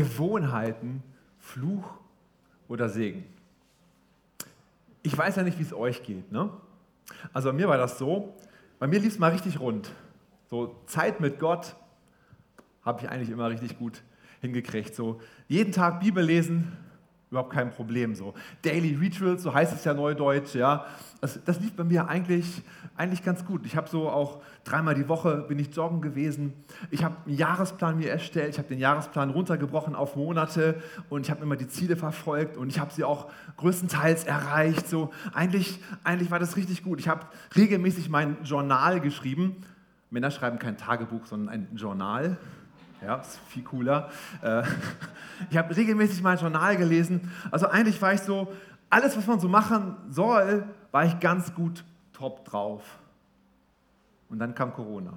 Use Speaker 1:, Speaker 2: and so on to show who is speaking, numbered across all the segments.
Speaker 1: Gewohnheiten, Fluch oder Segen? Ich weiß ja nicht, wie es euch geht. Ne? Also bei mir war das so, bei mir lief es mal richtig rund. So Zeit mit Gott habe ich eigentlich immer richtig gut hingekriegt. So jeden Tag Bibel lesen, überhaupt kein Problem. So Daily Rituals, so heißt es ja neudeutsch, ja. Das, das lief bei mir eigentlich, eigentlich ganz gut. Ich habe so auch dreimal die Woche bin ich joggen gewesen. Ich habe einen Jahresplan mir erstellt. Ich habe den Jahresplan runtergebrochen auf Monate und ich habe immer die Ziele verfolgt und ich habe sie auch größtenteils erreicht. So eigentlich, eigentlich war das richtig gut. Ich habe regelmäßig mein Journal geschrieben. Männer schreiben kein Tagebuch, sondern ein Journal. Ja, ist viel cooler. Äh, ich habe regelmäßig mein Journal gelesen. Also eigentlich war ich so, alles, was man so machen soll, war ich ganz gut top drauf. Und dann kam Corona.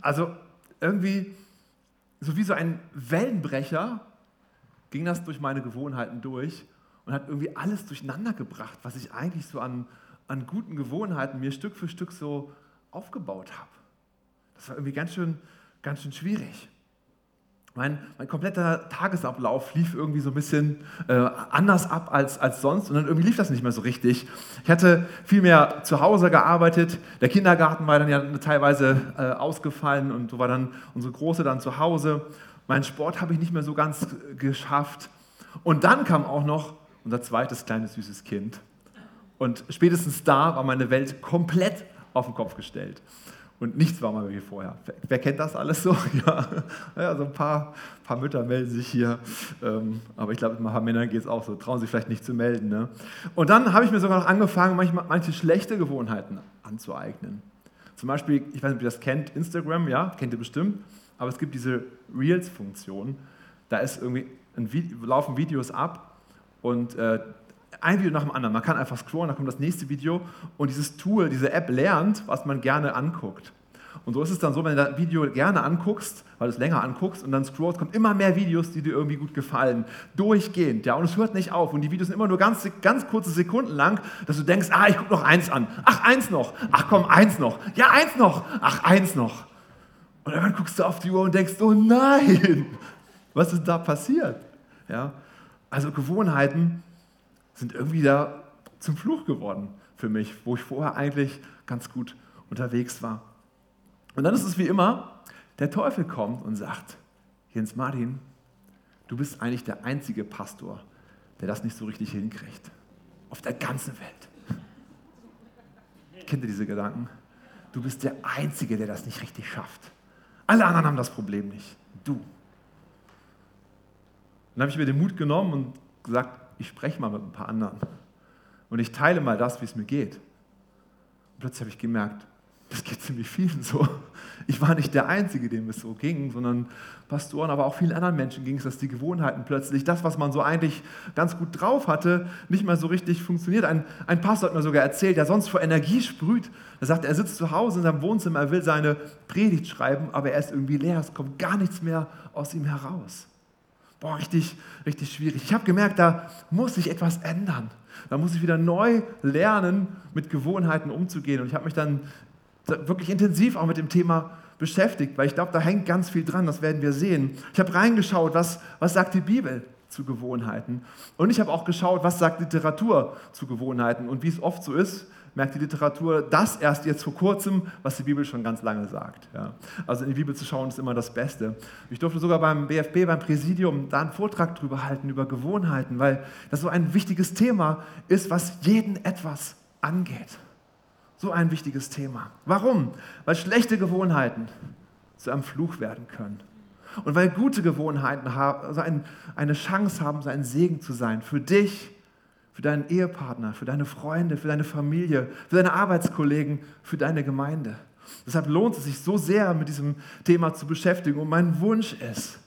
Speaker 1: Also irgendwie, so wie so ein Wellenbrecher, ging das durch meine Gewohnheiten durch und hat irgendwie alles durcheinander gebracht, was ich eigentlich so an, an guten Gewohnheiten mir Stück für Stück so aufgebaut habe. Das war irgendwie ganz schön, ganz schön schwierig. Mein, mein, kompletter Tagesablauf lief irgendwie so ein bisschen äh, anders ab als, als sonst und dann irgendwie lief das nicht mehr so richtig. Ich hatte viel mehr zu Hause gearbeitet, der Kindergarten war dann ja teilweise äh, ausgefallen und so war dann unsere Große dann zu Hause. Meinen Sport habe ich nicht mehr so ganz geschafft. Und dann kam auch noch unser zweites kleines süßes Kind. Und spätestens da war meine Welt komplett auf den Kopf gestellt und nichts war mal wie vorher. Wer, kennt das alles so? Ja, ja so ein paar, paar Mütter melden sich hier, ähm, aber ich glaube, mit ein paar Männern geht es auch so, trauen sich vielleicht nicht zu melden. Ne? Und dann habe ich mir sogar noch angefangen, manchmal, manche schlechte Gewohnheiten anzueignen. Zum Beispiel, ich weiß nicht, ob ihr das kennt, Instagram, ja, kennt ihr bestimmt, aber es gibt diese Reels-Funktion, da ist irgendwie ein Video, laufen Videos ab und äh, ein Video nach dem anderen. Man kann einfach scrollen, dann kommt das nächste Video und dieses Tool, diese App lernt, was man gerne anguckt. Und so ist es dann so, wenn du das Video gerne anguckst, weil du es länger anguckst und dann scrollst, kommen immer mehr Videos, die dir irgendwie gut gefallen. Durchgehend, ja. Und es hört nicht auf. Und die Videos sind immer nur ganz, ganz kurze Sekunden lang, dass du denkst, ah, ich gucke noch eins an. Ach, eins noch. Ach komm, eins noch. Ja, eins noch. Ach, eins noch. Und dann guckst du auf die Uhr und denkst, oh nein, was ist da passiert? Ja. Also Gewohnheiten sind irgendwie da zum Fluch geworden für mich, wo ich vorher eigentlich ganz gut unterwegs war. Und dann ist es wie immer, der Teufel kommt und sagt, Jens Martin, du bist eigentlich der einzige Pastor, der das nicht so richtig hinkriegt. Auf der ganzen Welt. Kennt ihr diese Gedanken? Du bist der Einzige, der das nicht richtig schafft. Alle anderen haben das Problem nicht. Du. Dann habe ich mir den Mut genommen und gesagt, ich spreche mal mit ein paar anderen und ich teile mal das, wie es mir geht. Und plötzlich habe ich gemerkt, das geht ziemlich vielen so. Ich war nicht der Einzige, dem es so ging, sondern Pastoren, aber auch vielen anderen Menschen ging es, dass die Gewohnheiten plötzlich, das, was man so eigentlich ganz gut drauf hatte, nicht mehr so richtig funktioniert. Ein, ein Pastor hat mir sogar erzählt, der sonst vor Energie sprüht. Er sagt, er sitzt zu Hause in seinem Wohnzimmer, er will seine Predigt schreiben, aber er ist irgendwie leer, es kommt gar nichts mehr aus ihm heraus boah, richtig, richtig schwierig. Ich habe gemerkt, da muss sich etwas ändern. Da muss ich wieder neu lernen, mit Gewohnheiten umzugehen. Und ich habe mich dann wirklich intensiv auch mit dem Thema beschäftigt, weil ich glaube, da hängt ganz viel dran, das werden wir sehen. Ich habe reingeschaut, was, was sagt die Bibel zu Gewohnheiten. Und ich habe auch geschaut, was sagt Literatur zu Gewohnheiten. Und wie es oft so ist, merkt die Literatur das erst jetzt vor kurzem, was die Bibel schon ganz lange sagt. Ja. Also in die Bibel zu schauen ist immer das Beste. Ich durfte sogar beim BFB, beim Präsidium, da einen Vortrag drüber halten, über Gewohnheiten, weil das so ein wichtiges Thema ist, was jeden etwas angeht. So ein wichtiges Thema. Warum? Weil schlechte Gewohnheiten zu einem Fluch werden können. Und weil gute Gewohnheiten also eine Chance haben, so ein Segen zu sein für dich, für deinen Ehepartner, für deine Freunde, für deine Familie, für deine Arbeitskollegen, für deine Gemeinde. Deshalb lohnt es sich so sehr, mit diesem Thema zu beschäftigen. Und mein Wunsch ist,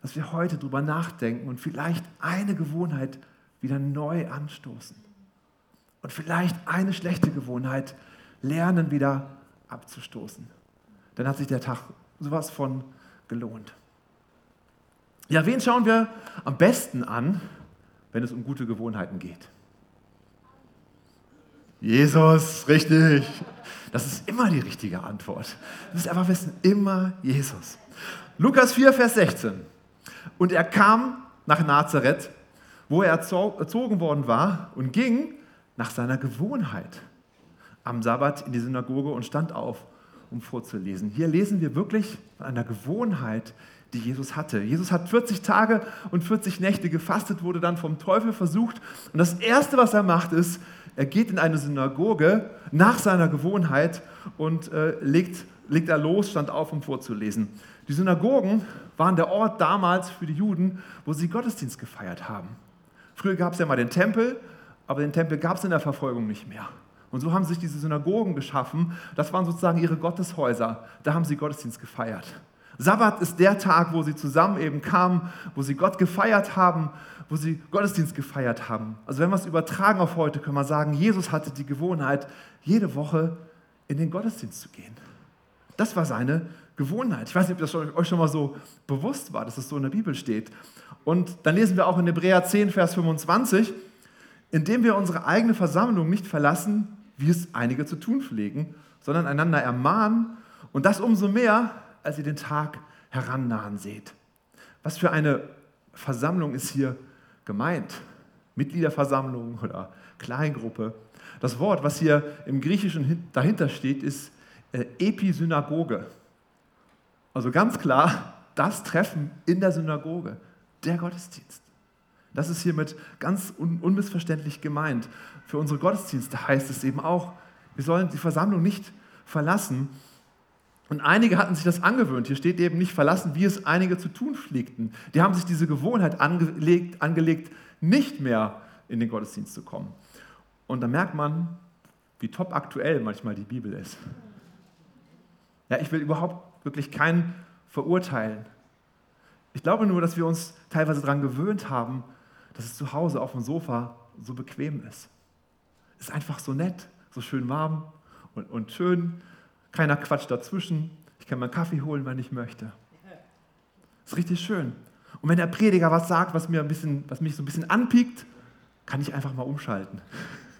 Speaker 1: dass wir heute darüber nachdenken und vielleicht eine Gewohnheit wieder neu anstoßen. Und vielleicht eine schlechte Gewohnheit lernen wieder abzustoßen. Dann hat sich der Tag sowas von gelohnt. Ja, wen schauen wir am besten an, wenn es um gute Gewohnheiten geht? Jesus, richtig. Das ist immer die richtige Antwort. Das ist einfach wissen, immer Jesus. Lukas 4, Vers 16. Und er kam nach Nazareth, wo er erzogen worden war, und ging nach seiner Gewohnheit am Sabbat in die Synagoge und stand auf, um vorzulesen. Hier lesen wir wirklich von einer Gewohnheit, die Jesus hatte. Jesus hat 40 Tage und 40 Nächte gefastet, wurde dann vom Teufel versucht. Und das Erste, was er macht, ist, er geht in eine Synagoge nach seiner Gewohnheit und äh, legt, legt er los, stand auf, um vorzulesen. Die Synagogen waren der Ort damals für die Juden, wo sie Gottesdienst gefeiert haben. Früher gab es ja mal den Tempel, aber den Tempel gab es in der Verfolgung nicht mehr. Und so haben sich diese Synagogen geschaffen. Das waren sozusagen ihre Gotteshäuser. Da haben sie Gottesdienst gefeiert. Sabbat ist der Tag, wo sie zusammen eben kamen, wo sie Gott gefeiert haben, wo sie Gottesdienst gefeiert haben. Also wenn wir es übertragen auf heute, können wir sagen, Jesus hatte die Gewohnheit, jede Woche in den Gottesdienst zu gehen. Das war seine Gewohnheit. Ich weiß nicht, ob das euch schon mal so bewusst war, dass es so in der Bibel steht. Und dann lesen wir auch in Hebräer 10, Vers 25, indem wir unsere eigene Versammlung nicht verlassen, wie es einige zu tun pflegen, sondern einander ermahnen und das umso mehr, als ihr den Tag herannahen seht. Was für eine Versammlung ist hier gemeint? Mitgliederversammlung oder Kleingruppe? Das Wort, was hier im Griechischen dahinter steht, ist äh, Episynagoge. Also ganz klar, das Treffen in der Synagoge, der Gottesdienst. Das ist hiermit ganz un unmissverständlich gemeint. Für unsere Gottesdienste heißt es eben auch, wir sollen die Versammlung nicht verlassen, und einige hatten sich das angewöhnt. Hier steht eben nicht verlassen, wie es einige zu tun pflegten. Die haben sich diese Gewohnheit angelegt, angelegt nicht mehr in den Gottesdienst zu kommen. Und da merkt man, wie top aktuell manchmal die Bibel ist. Ja, ich will überhaupt wirklich keinen verurteilen. Ich glaube nur, dass wir uns teilweise daran gewöhnt haben, dass es zu Hause auf dem Sofa so bequem ist. Es ist einfach so nett, so schön warm und, und schön keiner quatscht dazwischen. Ich kann meinen Kaffee holen, wenn ich möchte. Das ist richtig schön. Und wenn der Prediger was sagt, was, mir ein bisschen, was mich so ein bisschen anpiekt, kann ich einfach mal umschalten.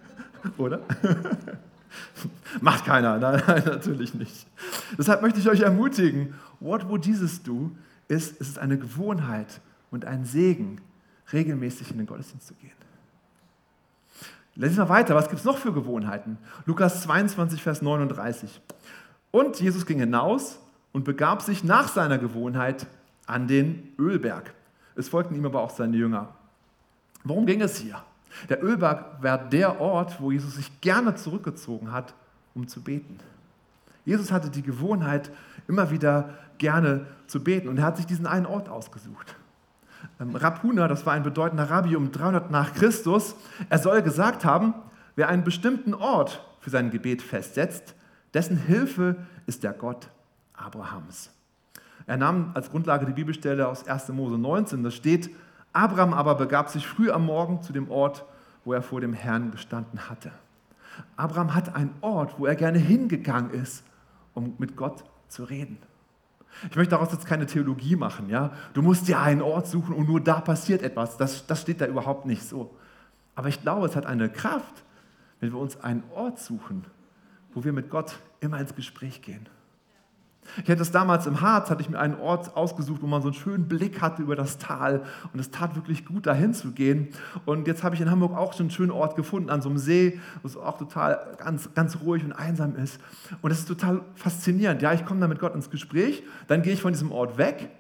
Speaker 1: Oder? Macht keiner, nein, nein, natürlich nicht. Deshalb möchte ich euch ermutigen, what would Jesus do, ist, es ist eine Gewohnheit und ein Segen, regelmäßig in den Gottesdienst zu gehen. Lesen wir weiter, was gibt es noch für Gewohnheiten? Lukas 22, Vers 39. Und Jesus ging hinaus und begab sich nach seiner Gewohnheit an den Ölberg. Es folgten ihm aber auch seine Jünger. Worum ging es hier? Der Ölberg war der Ort, wo Jesus sich gerne zurückgezogen hat, um zu beten. Jesus hatte die Gewohnheit, immer wieder gerne zu beten und er hat sich diesen einen Ort ausgesucht. Ähm, Rapuna, das war ein bedeutender Rabbi um 300 nach Christus, er soll gesagt haben, wer einen bestimmten Ort für sein Gebet festsetzt, dessen Hilfe ist der Gott Abrahams. Er nahm als Grundlage die Bibelstelle aus 1. Mose 19, da steht, Abraham aber begab sich früh am Morgen zu dem Ort, wo er vor dem Herrn gestanden hatte. Abraham hat einen Ort, wo er gerne hingegangen ist, um mit Gott zu reden. Ich möchte daraus jetzt keine Theologie machen. Ja? Du musst dir einen Ort suchen und nur da passiert etwas. Das, das steht da überhaupt nicht so. Aber ich glaube, es hat eine Kraft, wenn wir uns einen Ort suchen, wo wir mit Gott immer ins Gespräch gehen. Ich hatte das damals im Harz, hatte ich mir einen Ort ausgesucht, wo man so einen schönen Blick hatte über das Tal und es tat wirklich gut, dahin zu gehen. Und jetzt habe ich in Hamburg auch schon einen schönen Ort gefunden, an so einem See, wo es auch total ganz, ganz ruhig und einsam ist. Und es ist total faszinierend. Ja, ich komme da mit Gott ins Gespräch, dann gehe ich von diesem Ort weg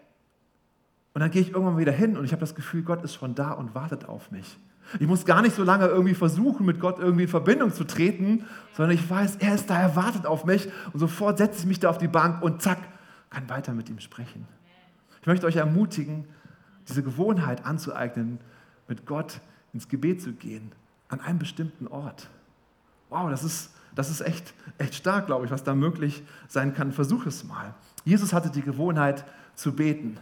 Speaker 1: und dann gehe ich irgendwann wieder hin und ich habe das Gefühl, Gott ist schon da und wartet auf mich. Ich muss gar nicht so lange irgendwie versuchen, mit Gott irgendwie in Verbindung zu treten, sondern ich weiß, er ist da, er wartet auf mich und sofort setze ich mich da auf die Bank und zack, kann weiter mit ihm sprechen. Ich möchte euch ermutigen, diese Gewohnheit anzueignen, mit Gott ins Gebet zu gehen, an einem bestimmten Ort. Wow, das ist, das ist echt, echt stark, glaube ich, was da möglich sein kann. Versuch es mal. Jesus hatte die Gewohnheit zu beten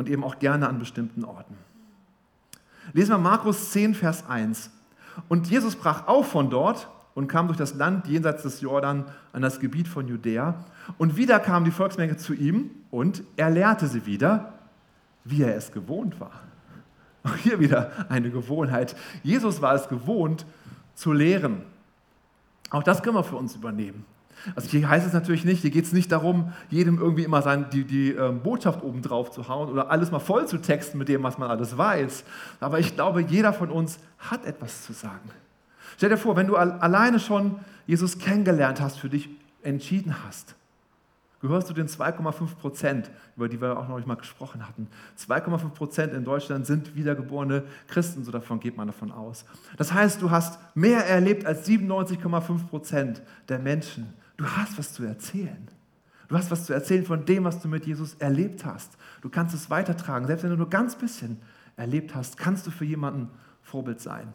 Speaker 1: und eben auch gerne an bestimmten Orten. Lesen wir Markus 10, Vers 1. Und Jesus brach auf von dort und kam durch das Land jenseits des Jordan an das Gebiet von Judäa. Und wieder kam die Volksmenge zu ihm und er lehrte sie wieder, wie er es gewohnt war. Auch hier wieder eine Gewohnheit. Jesus war es gewohnt zu lehren. Auch das können wir für uns übernehmen. Also hier heißt es natürlich nicht, hier geht es nicht darum, jedem irgendwie immer sein, die, die ähm, Botschaft oben drauf zu hauen oder alles mal voll zu texten mit dem, was man alles weiß. Aber ich glaube, jeder von uns hat etwas zu sagen. Stell dir vor, wenn du alleine schon Jesus kennengelernt hast, für dich entschieden hast, gehörst du den 2,5 Prozent, über die wir auch noch nicht mal gesprochen hatten. 2,5 Prozent in Deutschland sind wiedergeborene Christen, so davon geht man davon aus. Das heißt, du hast mehr erlebt als 97,5 Prozent der Menschen. Du hast was zu erzählen. Du hast was zu erzählen von dem, was du mit Jesus erlebt hast. Du kannst es weitertragen. Selbst wenn du nur ganz bisschen erlebt hast, kannst du für jemanden Vorbild sein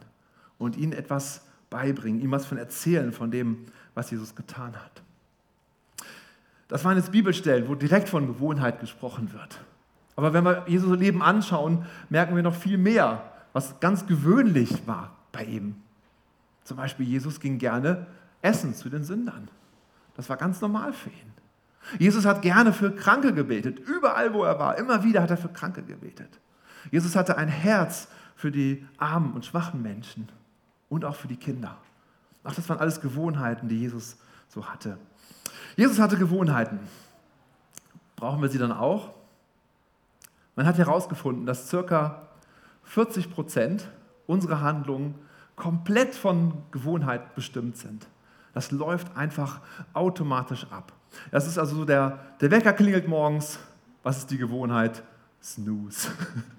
Speaker 1: und ihnen etwas beibringen, ihm was von erzählen von dem, was Jesus getan hat. Das waren jetzt Bibelstellen, wo direkt von Gewohnheit gesprochen wird. Aber wenn wir Jesus Leben anschauen, merken wir noch viel mehr, was ganz gewöhnlich war bei ihm. Zum Beispiel, Jesus ging gerne essen zu den Sündern. Das war ganz normal für ihn. Jesus hat gerne für Kranke gebetet. Überall, wo er war, immer wieder hat er für Kranke gebetet. Jesus hatte ein Herz für die armen und schwachen Menschen und auch für die Kinder. Ach, das waren alles Gewohnheiten, die Jesus so hatte. Jesus hatte Gewohnheiten. Brauchen wir sie dann auch? Man hat herausgefunden, dass circa 40 Prozent unserer Handlungen komplett von Gewohnheit bestimmt sind. Das läuft einfach automatisch ab. Das ist also so, der, der Wecker klingelt morgens. Was ist die Gewohnheit? Snooze.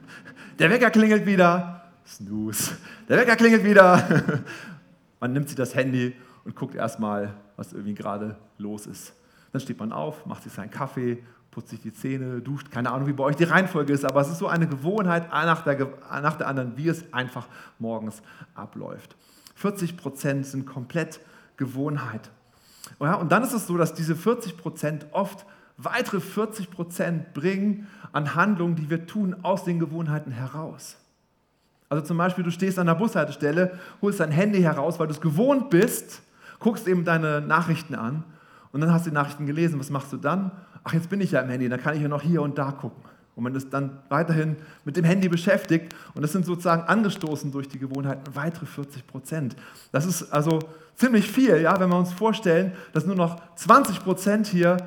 Speaker 1: Der Wecker klingelt wieder. Snooze. Der Wecker klingelt wieder. Man nimmt sich das Handy und guckt erstmal, was irgendwie gerade los ist. Dann steht man auf, macht sich seinen Kaffee, putzt sich die Zähne, duscht. Keine Ahnung, wie bei euch die Reihenfolge ist, aber es ist so eine Gewohnheit nach der, nach der anderen, wie es einfach morgens abläuft. 40 Prozent sind komplett Gewohnheit. Und dann ist es so, dass diese 40 Prozent oft weitere 40 Prozent bringen an Handlungen, die wir tun, aus den Gewohnheiten heraus. Also zum Beispiel, du stehst an der Bushaltestelle, holst dein Handy heraus, weil du es gewohnt bist, guckst eben deine Nachrichten an und dann hast du die Nachrichten gelesen. Was machst du dann? Ach, jetzt bin ich ja im Handy, dann kann ich ja noch hier und da gucken. Und man ist dann weiterhin mit dem Handy beschäftigt und das sind sozusagen angestoßen durch die Gewohnheiten weitere 40 Prozent. Das ist also ziemlich viel, ja, wenn wir uns vorstellen, dass nur noch 20 Prozent hier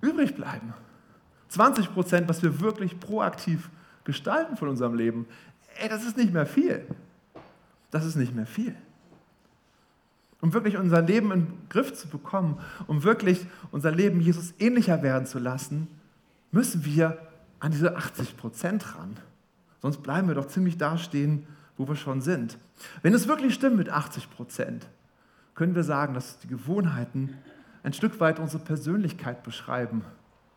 Speaker 1: übrig bleiben. 20 Prozent, was wir wirklich proaktiv gestalten von unserem Leben. Ey, das ist nicht mehr viel. Das ist nicht mehr viel. Um wirklich unser Leben in den Griff zu bekommen, um wirklich unser Leben Jesus ähnlicher werden zu lassen, müssen wir an diese 80 Prozent ran. Sonst bleiben wir doch ziemlich dastehen, wo wir schon sind. Wenn es wirklich stimmt mit 80 Prozent, können wir sagen, dass die Gewohnheiten ein Stück weit unsere Persönlichkeit beschreiben.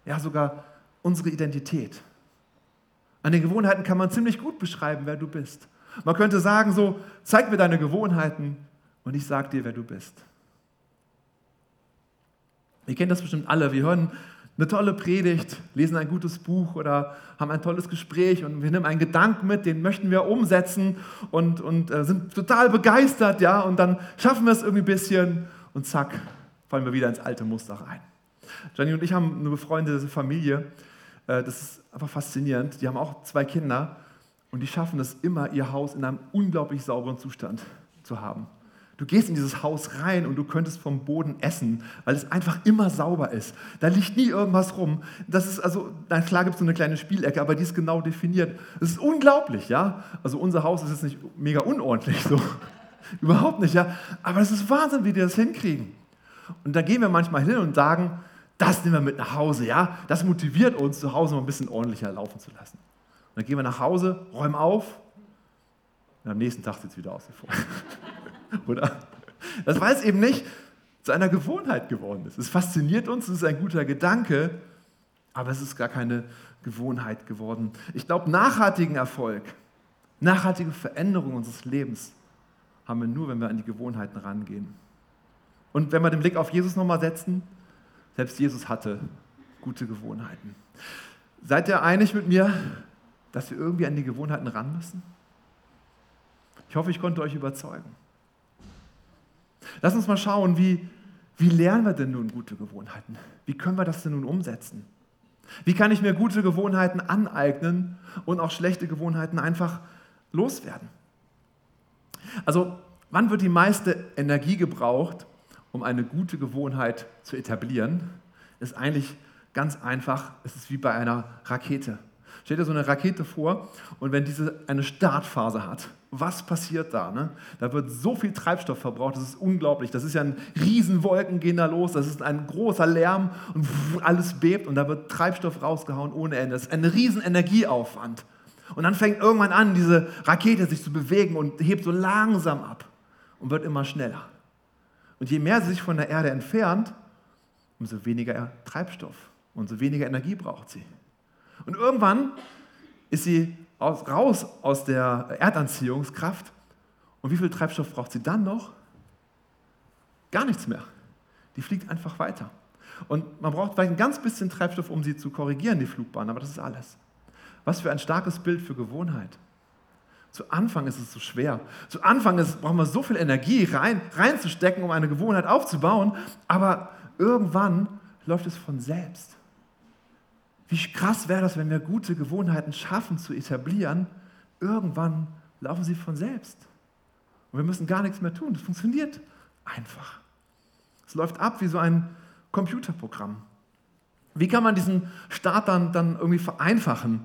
Speaker 1: Ja, sogar unsere Identität. An den Gewohnheiten kann man ziemlich gut beschreiben, wer du bist. Man könnte sagen, so, zeig mir deine Gewohnheiten und ich sage dir, wer du bist. Ihr kennt das bestimmt alle. Wir hören eine tolle Predigt, lesen ein gutes Buch oder haben ein tolles Gespräch und wir nehmen einen Gedanken mit, den möchten wir umsetzen und, und äh, sind total begeistert, ja, und dann schaffen wir es irgendwie ein bisschen und zack, fallen wir wieder ins alte Muster rein. Jenny und ich haben eine befreundete Familie, äh, das ist einfach faszinierend. Die haben auch zwei Kinder und die schaffen es immer, ihr Haus in einem unglaublich sauberen Zustand zu haben. Du gehst in dieses Haus rein und du könntest vom Boden essen, weil es einfach immer sauber ist. Da liegt nie irgendwas rum. Das ist also, na klar gibt es so eine kleine Spielecke, aber die ist genau definiert. Das ist unglaublich, ja. Also unser Haus ist jetzt nicht mega unordentlich, so. Überhaupt nicht, ja. Aber es ist Wahnsinn, wie die das hinkriegen. Und da gehen wir manchmal hin und sagen, das nehmen wir mit nach Hause, ja. Das motiviert uns, zu Hause mal ein bisschen ordentlicher laufen zu lassen. Und dann gehen wir nach Hause, räumen auf und am nächsten Tag sieht es wieder aus wie vorher. Oder? Das es eben nicht zu einer Gewohnheit geworden ist. Es fasziniert uns, es ist ein guter Gedanke, aber es ist gar keine Gewohnheit geworden. Ich glaube, nachhaltigen Erfolg, nachhaltige Veränderung unseres Lebens haben wir nur, wenn wir an die Gewohnheiten rangehen. Und wenn wir den Blick auf Jesus nochmal setzen, selbst Jesus hatte gute Gewohnheiten. Seid ihr einig mit mir, dass wir irgendwie an die Gewohnheiten ran müssen? Ich hoffe, ich konnte euch überzeugen. Lass uns mal schauen, wie, wie lernen wir denn nun gute Gewohnheiten? Wie können wir das denn nun umsetzen? Wie kann ich mir gute Gewohnheiten aneignen und auch schlechte Gewohnheiten einfach loswerden? Also, wann wird die meiste Energie gebraucht, um eine gute Gewohnheit zu etablieren, ist eigentlich ganz einfach. Es ist wie bei einer Rakete. Stell dir so eine Rakete vor und wenn diese eine Startphase hat, was passiert da? Ne? Da wird so viel Treibstoff verbraucht, das ist unglaublich. Das ist ja ein Riesenwolken gehen da los, das ist ein großer Lärm und alles bebt und da wird Treibstoff rausgehauen ohne Ende. Das ist ein riesen Energieaufwand. Und dann fängt irgendwann an, diese Rakete sich zu bewegen und hebt so langsam ab und wird immer schneller. Und je mehr sie sich von der Erde entfernt, umso weniger Treibstoff, umso weniger Energie braucht sie. Und irgendwann ist sie aus, raus aus der Erdanziehungskraft. Und wie viel Treibstoff braucht sie dann noch? Gar nichts mehr. Die fliegt einfach weiter. Und man braucht vielleicht ein ganz bisschen Treibstoff, um sie zu korrigieren, die Flugbahn, aber das ist alles. Was für ein starkes Bild für Gewohnheit. Zu Anfang ist es so schwer. Zu Anfang ist, brauchen wir so viel Energie rein, reinzustecken, um eine Gewohnheit aufzubauen, aber irgendwann läuft es von selbst. Wie krass wäre das, wenn wir gute Gewohnheiten schaffen zu etablieren? Irgendwann laufen sie von selbst. Und wir müssen gar nichts mehr tun. Das funktioniert einfach. Es läuft ab wie so ein Computerprogramm. Wie kann man diesen Start dann, dann irgendwie vereinfachen?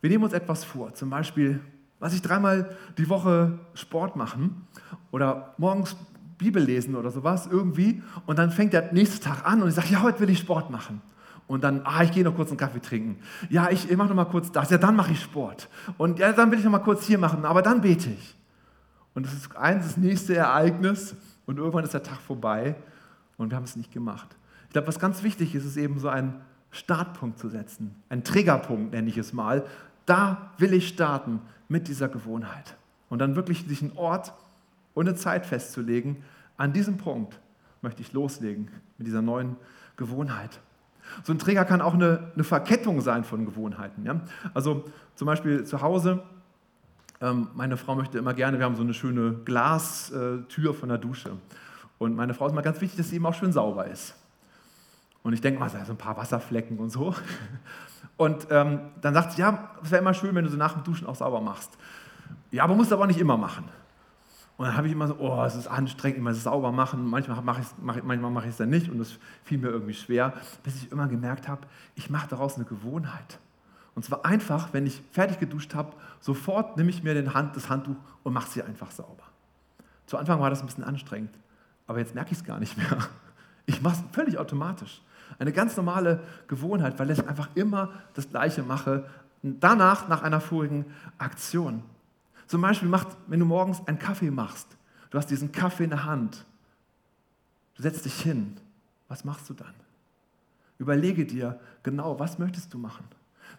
Speaker 1: Wir nehmen uns etwas vor, zum Beispiel, was ich dreimal die Woche Sport machen oder morgens Bibel lesen oder sowas irgendwie und dann fängt der nächste Tag an und ich sage, ja, heute will ich Sport machen und dann, ah, ich gehe noch kurz einen Kaffee trinken. Ja, ich, mache noch mal kurz das. Ja, dann mache ich Sport. Und ja, dann will ich noch mal kurz hier machen, aber dann bete ich. Und das ist eins, das nächste Ereignis und irgendwann ist der Tag vorbei und wir haben es nicht gemacht. Ich glaube, was ganz wichtig ist, ist eben so einen Startpunkt zu setzen, einen Triggerpunkt nenne ich es mal. Da will ich starten mit dieser Gewohnheit. Und dann wirklich sich einen Ort und eine Zeit festzulegen. An diesem Punkt möchte ich loslegen mit dieser neuen Gewohnheit. So ein Träger kann auch eine, eine Verkettung sein von Gewohnheiten. Ja? Also zum Beispiel zu Hause, ähm, meine Frau möchte immer gerne, wir haben so eine schöne Glastür von der Dusche. Und meine Frau ist mal ganz wichtig, dass sie eben auch schön sauber ist. Und ich denke mal, so ein paar Wasserflecken und so. Und ähm, dann sagt sie, ja, es wäre immer schön, wenn du so nach dem Duschen auch sauber machst. Ja, aber musst du aber nicht immer machen. Und dann habe ich immer so, oh, es ist anstrengend, immer sauber machen. Manchmal mache ich es mach, manchmal mach dann nicht und das fiel mir irgendwie schwer, bis ich immer gemerkt habe, ich mache daraus eine Gewohnheit. Und zwar einfach, wenn ich fertig geduscht habe, sofort nehme ich mir den Hand, das Handtuch und mache sie einfach sauber. Zu Anfang war das ein bisschen anstrengend, aber jetzt merke ich es gar nicht mehr. Ich mache es völlig automatisch. Eine ganz normale Gewohnheit, weil ich einfach immer das Gleiche mache, danach nach einer vorigen Aktion. Zum Beispiel, macht, wenn du morgens einen Kaffee machst, du hast diesen Kaffee in der Hand, du setzt dich hin, was machst du dann? Überlege dir genau, was möchtest du machen?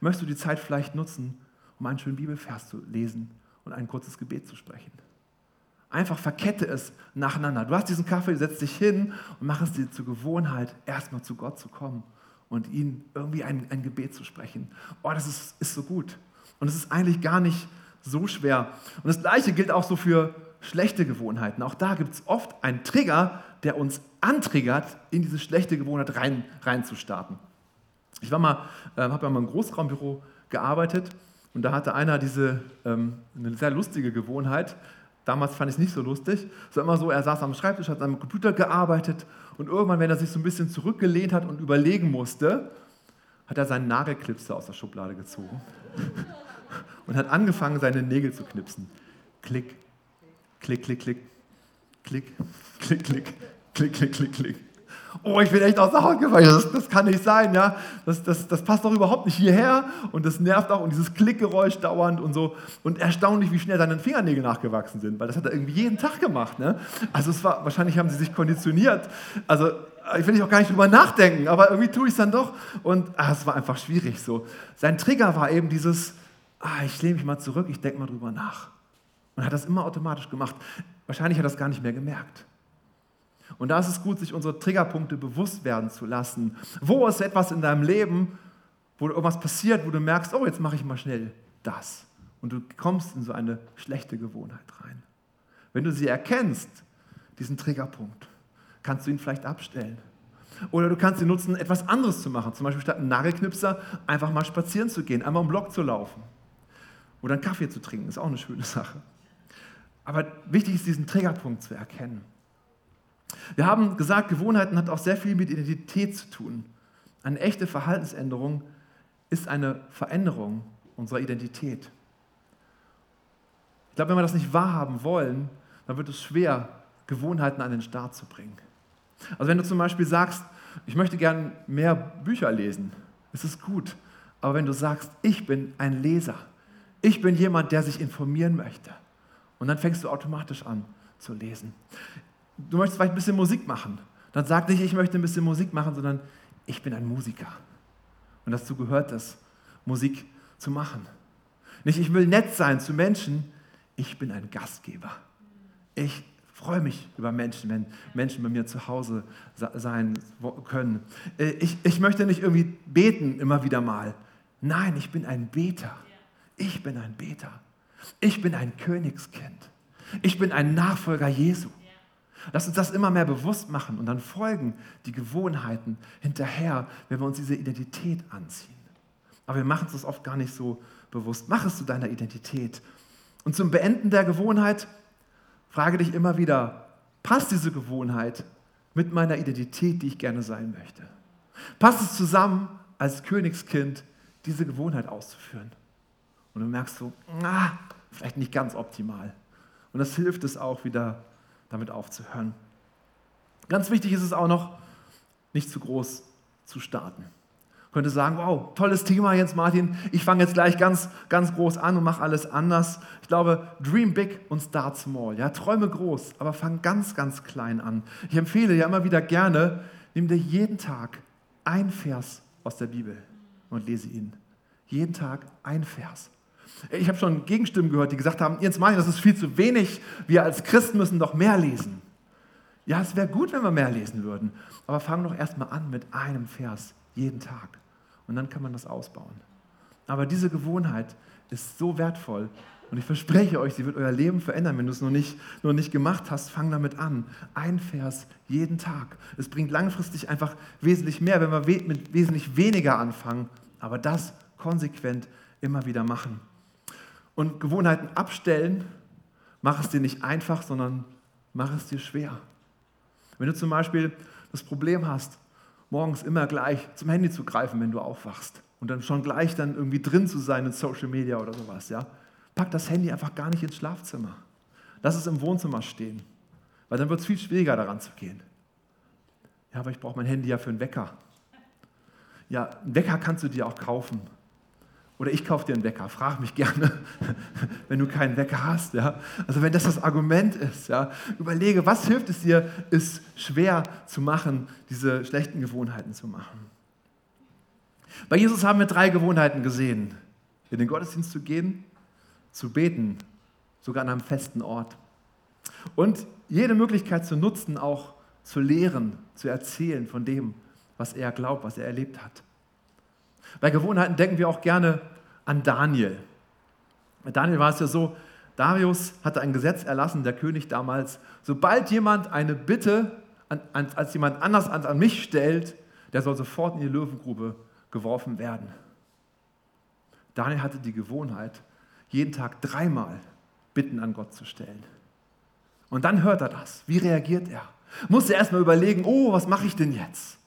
Speaker 1: Möchtest du die Zeit vielleicht nutzen, um einen schönen Bibelvers zu lesen und ein kurzes Gebet zu sprechen? Einfach verkette es nacheinander. Du hast diesen Kaffee, setz dich hin und mach es dir zur Gewohnheit, erstmal zu Gott zu kommen und ihn irgendwie ein, ein Gebet zu sprechen. Oh, das ist, ist so gut. Und es ist eigentlich gar nicht so schwer. Und das Gleiche gilt auch so für schlechte Gewohnheiten. Auch da gibt es oft einen Trigger, der uns antriggert, in diese schlechte Gewohnheit rein, reinzustarten. Ich war mal, äh, habe ja mal im Großraumbüro gearbeitet und da hatte einer diese ähm, eine sehr lustige Gewohnheit. Damals fand ich es nicht so lustig. Es war immer so, er saß am Schreibtisch, hat am Computer gearbeitet und irgendwann, wenn er sich so ein bisschen zurückgelehnt hat und überlegen musste, hat er seinen Nagelklipser aus der Schublade gezogen und hat angefangen, seine Nägel zu knipsen. Klick, klick, klick, klick, klick, klick, klick, klick, klick, klick, klick. Oh, ich bin echt aus der Haut gefallen. Das, das kann nicht sein, ja. Das, das, das passt doch überhaupt nicht hierher. Und das nervt auch. Und dieses Klickgeräusch dauernd und so. Und erstaunlich, wie schnell seine Fingernägel nachgewachsen sind. Weil das hat er irgendwie jeden Tag gemacht. Ne? Also es war, wahrscheinlich haben sie sich konditioniert. Also ich will nicht auch gar nicht drüber nachdenken. Aber irgendwie tue ich es dann doch. Und ah, es war einfach schwierig so. Sein Trigger war eben dieses, ah, ich lehne mich mal zurück, ich denke mal drüber nach. Und hat das immer automatisch gemacht. Wahrscheinlich hat er das gar nicht mehr gemerkt. Und da ist es gut, sich unsere Triggerpunkte bewusst werden zu lassen. Wo ist etwas in deinem Leben, wo irgendwas passiert, wo du merkst, oh, jetzt mache ich mal schnell das. Und du kommst in so eine schlechte Gewohnheit rein. Wenn du sie erkennst, diesen Triggerpunkt, kannst du ihn vielleicht abstellen. Oder du kannst ihn nutzen, etwas anderes zu machen. Zum Beispiel statt einem Nagelknipser einfach mal spazieren zu gehen, einmal im Block zu laufen. Oder einen Kaffee zu trinken, ist auch eine schöne Sache. Aber wichtig ist, diesen Triggerpunkt zu erkennen. Wir haben gesagt, Gewohnheiten hat auch sehr viel mit Identität zu tun. Eine echte Verhaltensänderung ist eine Veränderung unserer Identität. Ich glaube, wenn wir das nicht wahrhaben wollen, dann wird es schwer, Gewohnheiten an den Start zu bringen. Also wenn du zum Beispiel sagst, ich möchte gern mehr Bücher lesen, ist es gut. Aber wenn du sagst, ich bin ein Leser, ich bin jemand, der sich informieren möchte, und dann fängst du automatisch an zu lesen. Du möchtest vielleicht ein bisschen Musik machen, dann sag nicht, ich möchte ein bisschen Musik machen, sondern ich bin ein Musiker. Und dazu gehört es, Musik zu machen. Nicht, ich will nett sein zu Menschen, ich bin ein Gastgeber. Ich freue mich über Menschen, wenn Menschen bei mir zu Hause sein können. Äh, ich, ich möchte nicht irgendwie beten immer wieder mal. Nein, ich bin ein Beter. Ich bin ein Beter. Ich bin ein Königskind. Ich bin ein Nachfolger Jesu. Lass uns das immer mehr bewusst machen und dann folgen die Gewohnheiten hinterher, wenn wir uns diese Identität anziehen. Aber wir machen es uns oft gar nicht so bewusst. Mach es zu deiner Identität. Und zum Beenden der Gewohnheit frage dich immer wieder, passt diese Gewohnheit mit meiner Identität, die ich gerne sein möchte? Passt es zusammen, als Königskind diese Gewohnheit auszuführen? Und du merkst so, ah, vielleicht nicht ganz optimal. Und das hilft es auch wieder, damit aufzuhören. Ganz wichtig ist es auch noch, nicht zu groß zu starten. Ich könnte sagen, wow, tolles Thema Jens Martin, ich fange jetzt gleich ganz, ganz groß an und mache alles anders. Ich glaube, dream big und start small. Ja, träume groß, aber fang ganz, ganz klein an. Ich empfehle ja immer wieder gerne, nimm dir jeden Tag ein Vers aus der Bibel und lese ihn. Jeden Tag ein Vers. Ich habe schon Gegenstimmen gehört, die gesagt haben, Jens Martin, das ist viel zu wenig, wir als Christen müssen doch mehr lesen. Ja, es wäre gut, wenn wir mehr lesen würden, aber fang doch erstmal an mit einem Vers jeden Tag und dann kann man das ausbauen. Aber diese Gewohnheit ist so wertvoll und ich verspreche euch, sie wird euer Leben verändern, wenn du es noch nicht, noch nicht gemacht hast. Fang damit an. Ein Vers jeden Tag. Es bringt langfristig einfach wesentlich mehr, wenn wir mit wesentlich weniger anfangen, aber das konsequent immer wieder machen. Und Gewohnheiten abstellen, mach es dir nicht einfach, sondern mach es dir schwer. Wenn du zum Beispiel das Problem hast, morgens immer gleich zum Handy zu greifen, wenn du aufwachst und dann schon gleich dann irgendwie drin zu sein in Social Media oder sowas, ja, pack das Handy einfach gar nicht ins Schlafzimmer. Lass es im Wohnzimmer stehen, weil dann wird es viel schwieriger daran zu gehen. Ja, aber ich brauche mein Handy ja für einen Wecker. Ja, einen Wecker kannst du dir auch kaufen. Oder ich kaufe dir einen Wecker. Frag mich gerne, wenn du keinen Wecker hast. Ja? Also wenn das das Argument ist, ja? überlege, was hilft es dir, es schwer zu machen, diese schlechten Gewohnheiten zu machen. Bei Jesus haben wir drei Gewohnheiten gesehen. In den Gottesdienst zu gehen, zu beten, sogar an einem festen Ort. Und jede Möglichkeit zu nutzen, auch zu lehren, zu erzählen von dem, was er glaubt, was er erlebt hat. Bei Gewohnheiten denken wir auch gerne an Daniel. Bei Daniel war es ja so, Darius hatte ein Gesetz erlassen, der König damals, sobald jemand eine Bitte an, an, als jemand anders an, an mich stellt, der soll sofort in die Löwengrube geworfen werden. Daniel hatte die Gewohnheit, jeden Tag dreimal Bitten an Gott zu stellen. Und dann hört er das. Wie reagiert er? Muss er erstmal überlegen, oh, was mache ich denn jetzt?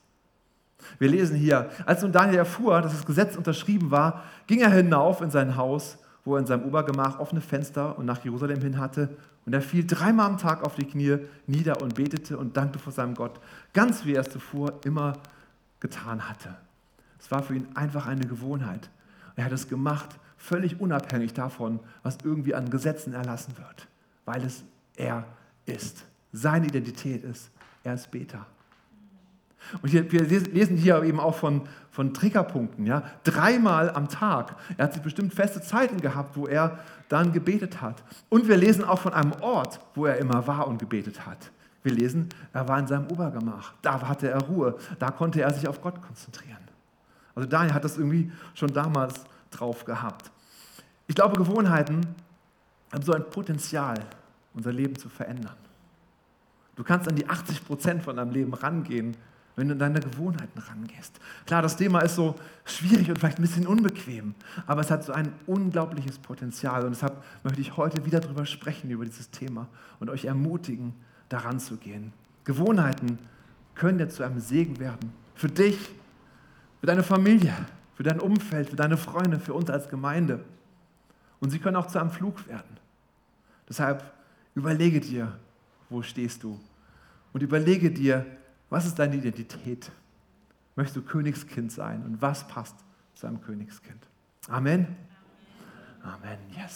Speaker 1: Wir lesen hier, als nun Daniel erfuhr, dass das Gesetz unterschrieben war, ging er hinauf in sein Haus, wo er in seinem Obergemach offene Fenster und nach Jerusalem hin hatte. Und er fiel dreimal am Tag auf die Knie nieder und betete und dankte vor seinem Gott, ganz wie er es zuvor immer getan hatte. Es war für ihn einfach eine Gewohnheit. Er hat es gemacht, völlig unabhängig davon, was irgendwie an Gesetzen erlassen wird, weil es er ist. Seine Identität ist, er ist Beter. Und hier, wir lesen hier eben auch von, von Triggerpunkten. Ja? Dreimal am Tag. Er hat sich bestimmt feste Zeiten gehabt, wo er dann gebetet hat. Und wir lesen auch von einem Ort, wo er immer war und gebetet hat. Wir lesen, er war in seinem Obergemach. Da hatte er Ruhe. Da konnte er sich auf Gott konzentrieren. Also Daniel hat das irgendwie schon damals drauf gehabt. Ich glaube, Gewohnheiten haben so ein Potenzial, unser Leben zu verändern. Du kannst an die 80 Prozent von deinem Leben rangehen, wenn du in deine Gewohnheiten rangehst. Klar, das Thema ist so schwierig und vielleicht ein bisschen unbequem, aber es hat so ein unglaubliches Potenzial und deshalb möchte ich heute wieder darüber sprechen, über dieses Thema und euch ermutigen, daran zu gehen. Gewohnheiten können dir zu einem Segen werden. Für dich, für deine Familie, für dein Umfeld, für deine Freunde, für uns als Gemeinde. Und sie können auch zu einem Flug werden. Deshalb überlege dir, wo stehst du? Und überlege dir, was ist deine Identität? Möchtest du Königskind sein? Und was passt zu einem Königskind? Amen. Amen. Yes.